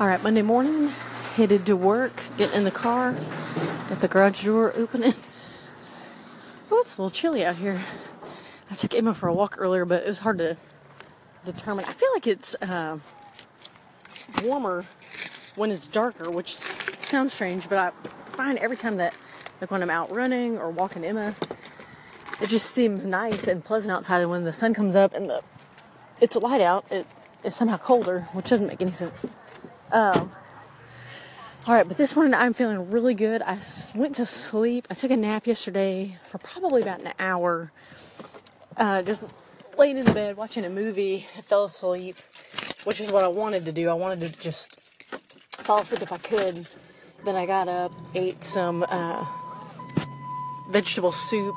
All right, Monday morning, headed to work, getting in the car, got the garage door opening. Oh, it's a little chilly out here. I took Emma for a walk earlier, but it was hard to determine. I feel like it's uh, warmer when it's darker, which sounds strange, but I find every time that, like when I'm out running or walking Emma, it just seems nice and pleasant outside. And when the sun comes up and the it's light out, it is somehow colder, which doesn't make any sense. Um, all right, but this morning I'm feeling really good. I went to sleep. I took a nap yesterday for probably about an hour. Uh, just laying in the bed watching a movie. I fell asleep, which is what I wanted to do. I wanted to just fall asleep if I could. Then I got up, ate some uh, vegetable soup,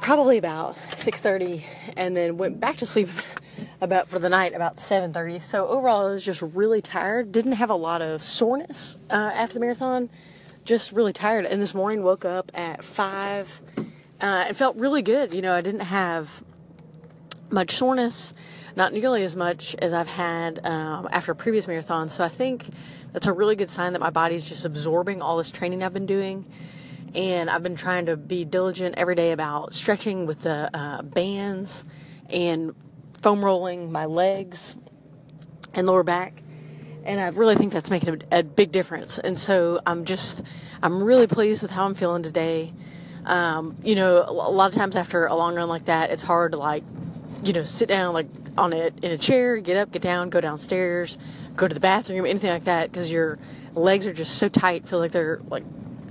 probably about 6:30, and then went back to sleep about for the night about 7:30. So overall, I was just really tired. Didn't have a lot of soreness uh, after the marathon. Just really tired. And this morning, woke up at five uh, and felt really good. You know, I didn't have much soreness, not nearly as much as I've had um, after previous marathons. So I think that's a really good sign that my body's just absorbing all this training I've been doing. And I've been trying to be diligent every day about stretching with the uh, bands and foam rolling my legs and lower back. And I really think that's making a, a big difference. And so I'm just, I'm really pleased with how I'm feeling today. Um, you know, a lot of times after a long run like that, it's hard to like, you know, sit down like on it in a chair, get up, get down, go downstairs, go to the bathroom, anything like that, because your legs are just so tight, feel like they're like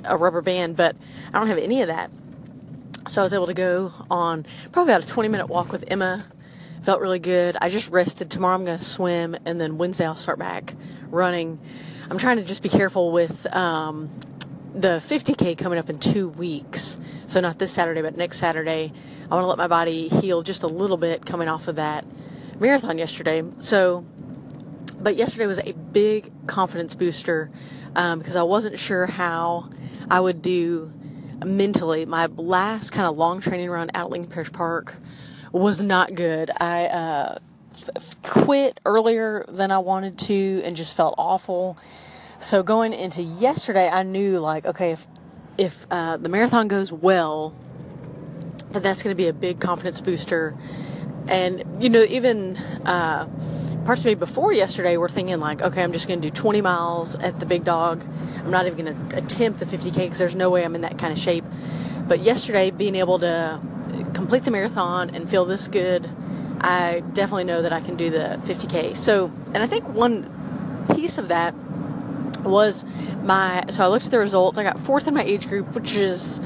a rubber band. But I don't have any of that. So I was able to go on probably about a 20 minute walk with Emma Felt really good. I just rested. Tomorrow I'm going to swim, and then Wednesday I'll start back running. I'm trying to just be careful with um, the 50K coming up in two weeks. So, not this Saturday, but next Saturday. I want to let my body heal just a little bit coming off of that marathon yesterday. So, but yesterday was a big confidence booster um, because I wasn't sure how I would do mentally. My last kind of long training run at Lincoln Parish Park was not good. I uh, f- quit earlier than I wanted to and just felt awful. So going into yesterday, I knew like, okay, if if uh, the marathon goes well, that that's going to be a big confidence booster. And you know, even uh, parts of me before yesterday were thinking like, okay, I'm just going to do 20 miles at the big dog. I'm not even going to attempt the 50k because there's no way I'm in that kind of shape. But yesterday, being able to complete the marathon and feel this good, I definitely know that I can do the 50K. So, and I think one piece of that was my, so I looked at the results. I got fourth in my age group, which is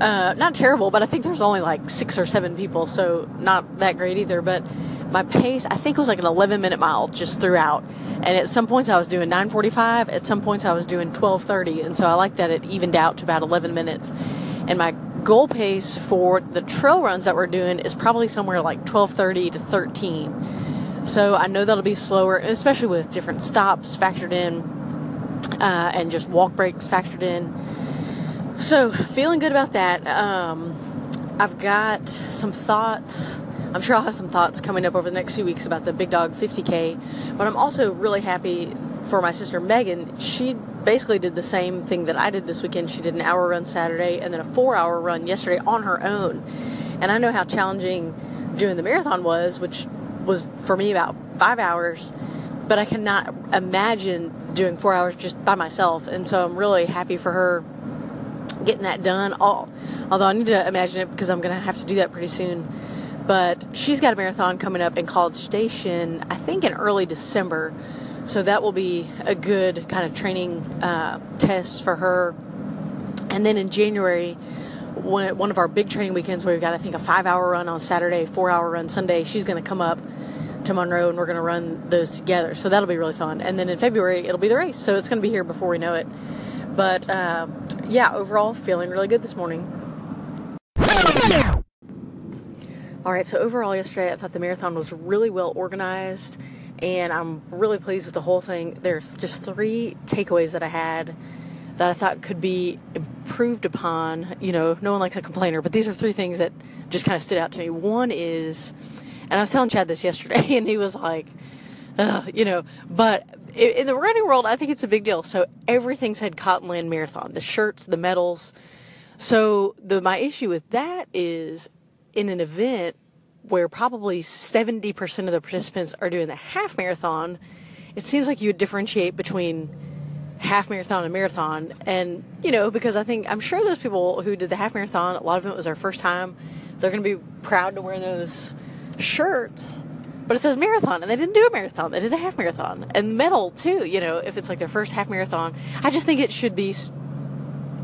uh, not terrible, but I think there's only like six or seven people, so not that great either. But my pace, I think was like an 11 minute mile just throughout. And at some points I was doing 9:45. At some points I was doing 12:30, and so I like that it evened out to about 11 minutes. And my goal pace for the trail runs that we're doing is probably somewhere like 12:30 to 13. So I know that'll be slower, especially with different stops factored in uh, and just walk breaks factored in. So feeling good about that. Um, I've got some thoughts. I'm sure I'll have some thoughts coming up over the next few weeks about the Big Dog 50K, but I'm also really happy for my sister Megan, she basically did the same thing that I did this weekend. She did an hour run Saturday and then a four hour run yesterday on her own. And I know how challenging doing the marathon was, which was for me about five hours. But I cannot imagine doing four hours just by myself. And so I'm really happy for her getting that done. All, Although I need to imagine it because I'm going to have to do that pretty soon. But she's got a marathon coming up in College Station, I think in early December. So that will be a good kind of training uh, test for her. And then in January, when, one of our big training weekends, where we've got I think a five-hour run on Saturday, four-hour run Sunday. She's going to come up to Monroe, and we're going to run those together. So that'll be really fun. And then in February, it'll be the race. So it's going to be here before we know it. But uh, yeah, overall, feeling really good this morning. All right, so overall, yesterday I thought the marathon was really well organized and I'm really pleased with the whole thing. There are just three takeaways that I had that I thought could be improved upon. You know, no one likes a complainer, but these are three things that just kind of stood out to me. One is, and I was telling Chad this yesterday, and he was like, you know, but in the running world, I think it's a big deal. So everything said Cottonland Marathon, the shirts, the medals. So the my issue with that is in an event where probably 70% of the participants are doing the half marathon, it seems like you would differentiate between half marathon and marathon. And, you know, because I think, I'm sure those people who did the half marathon, a lot of them it was their first time, they're going to be proud to wear those shirts. But it says marathon, and they didn't do a marathon. They did a half marathon. And medal, too, you know, if it's like their first half marathon. I just think it should be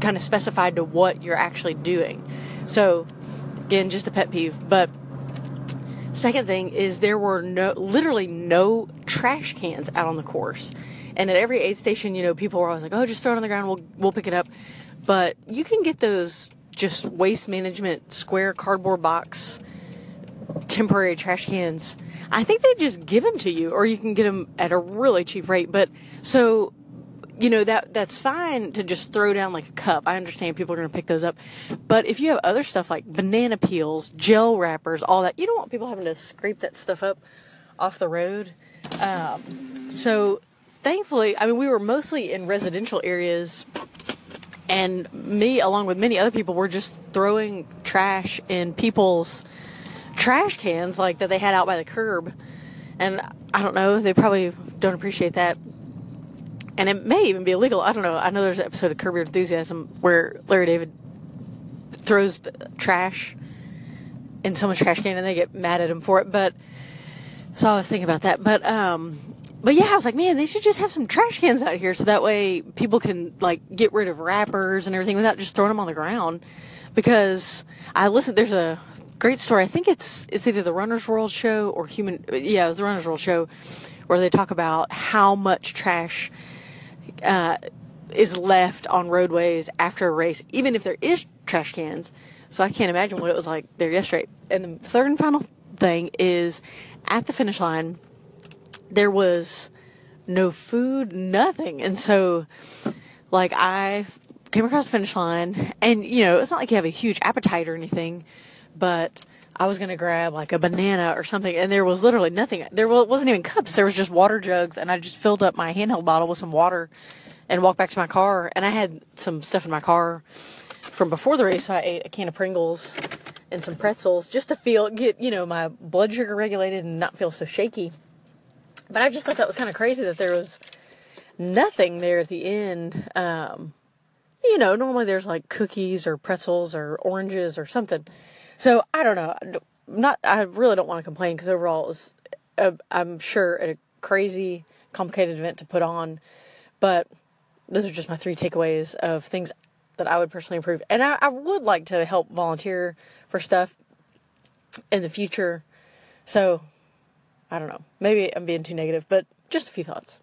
kind of specified to what you're actually doing. So, again, just a pet peeve. But Second thing is there were no, literally no trash cans out on the course. And at every aid station, you know, people were always like, "Oh, just throw it on the ground. We'll we'll pick it up." But you can get those just waste management square cardboard box temporary trash cans. I think they just give them to you, or you can get them at a really cheap rate. But so you know that that's fine to just throw down like a cup. I understand people are going to pick those up, but if you have other stuff like banana peels, gel wrappers, all that, you don't want people having to scrape that stuff up off the road. Um, so thankfully, I mean, we were mostly in residential areas, and me, along with many other people, were just throwing trash in people's trash cans like that they had out by the curb. And I don't know, they probably don't appreciate that and it may even be illegal. I don't know. I know there's an episode of Curb Your Enthusiasm where Larry David throws trash in someone's trash can and they get mad at him for it. But so I was thinking about that. But um, but yeah, I was like, man, they should just have some trash cans out here so that way people can like get rid of wrappers and everything without just throwing them on the ground. Because I listened, there's a great story. I think it's it's either the Runner's World show or Human. Yeah, it was the Runner's World show where they talk about how much trash uh, is left on roadways after a race, even if there is trash cans. So I can't imagine what it was like there yesterday. And the third and final thing is at the finish line, there was no food, nothing. And so, like, I came across the finish line, and you know, it's not like you have a huge appetite or anything, but I was gonna grab like a banana or something, and there was literally nothing. There wasn't even cups. There was just water jugs, and I just filled up my handheld bottle with some water, and walked back to my car. And I had some stuff in my car from before the race. So I ate a can of Pringles and some pretzels just to feel get you know my blood sugar regulated and not feel so shaky. But I just thought that was kind of crazy that there was nothing there at the end. Um, you know, normally there's like cookies or pretzels or oranges or something. So I don't know. Not I really don't want to complain because overall it was, uh, I'm sure, a crazy, complicated event to put on. But those are just my three takeaways of things that I would personally improve. And I, I would like to help volunteer for stuff in the future. So I don't know. Maybe I'm being too negative, but just a few thoughts.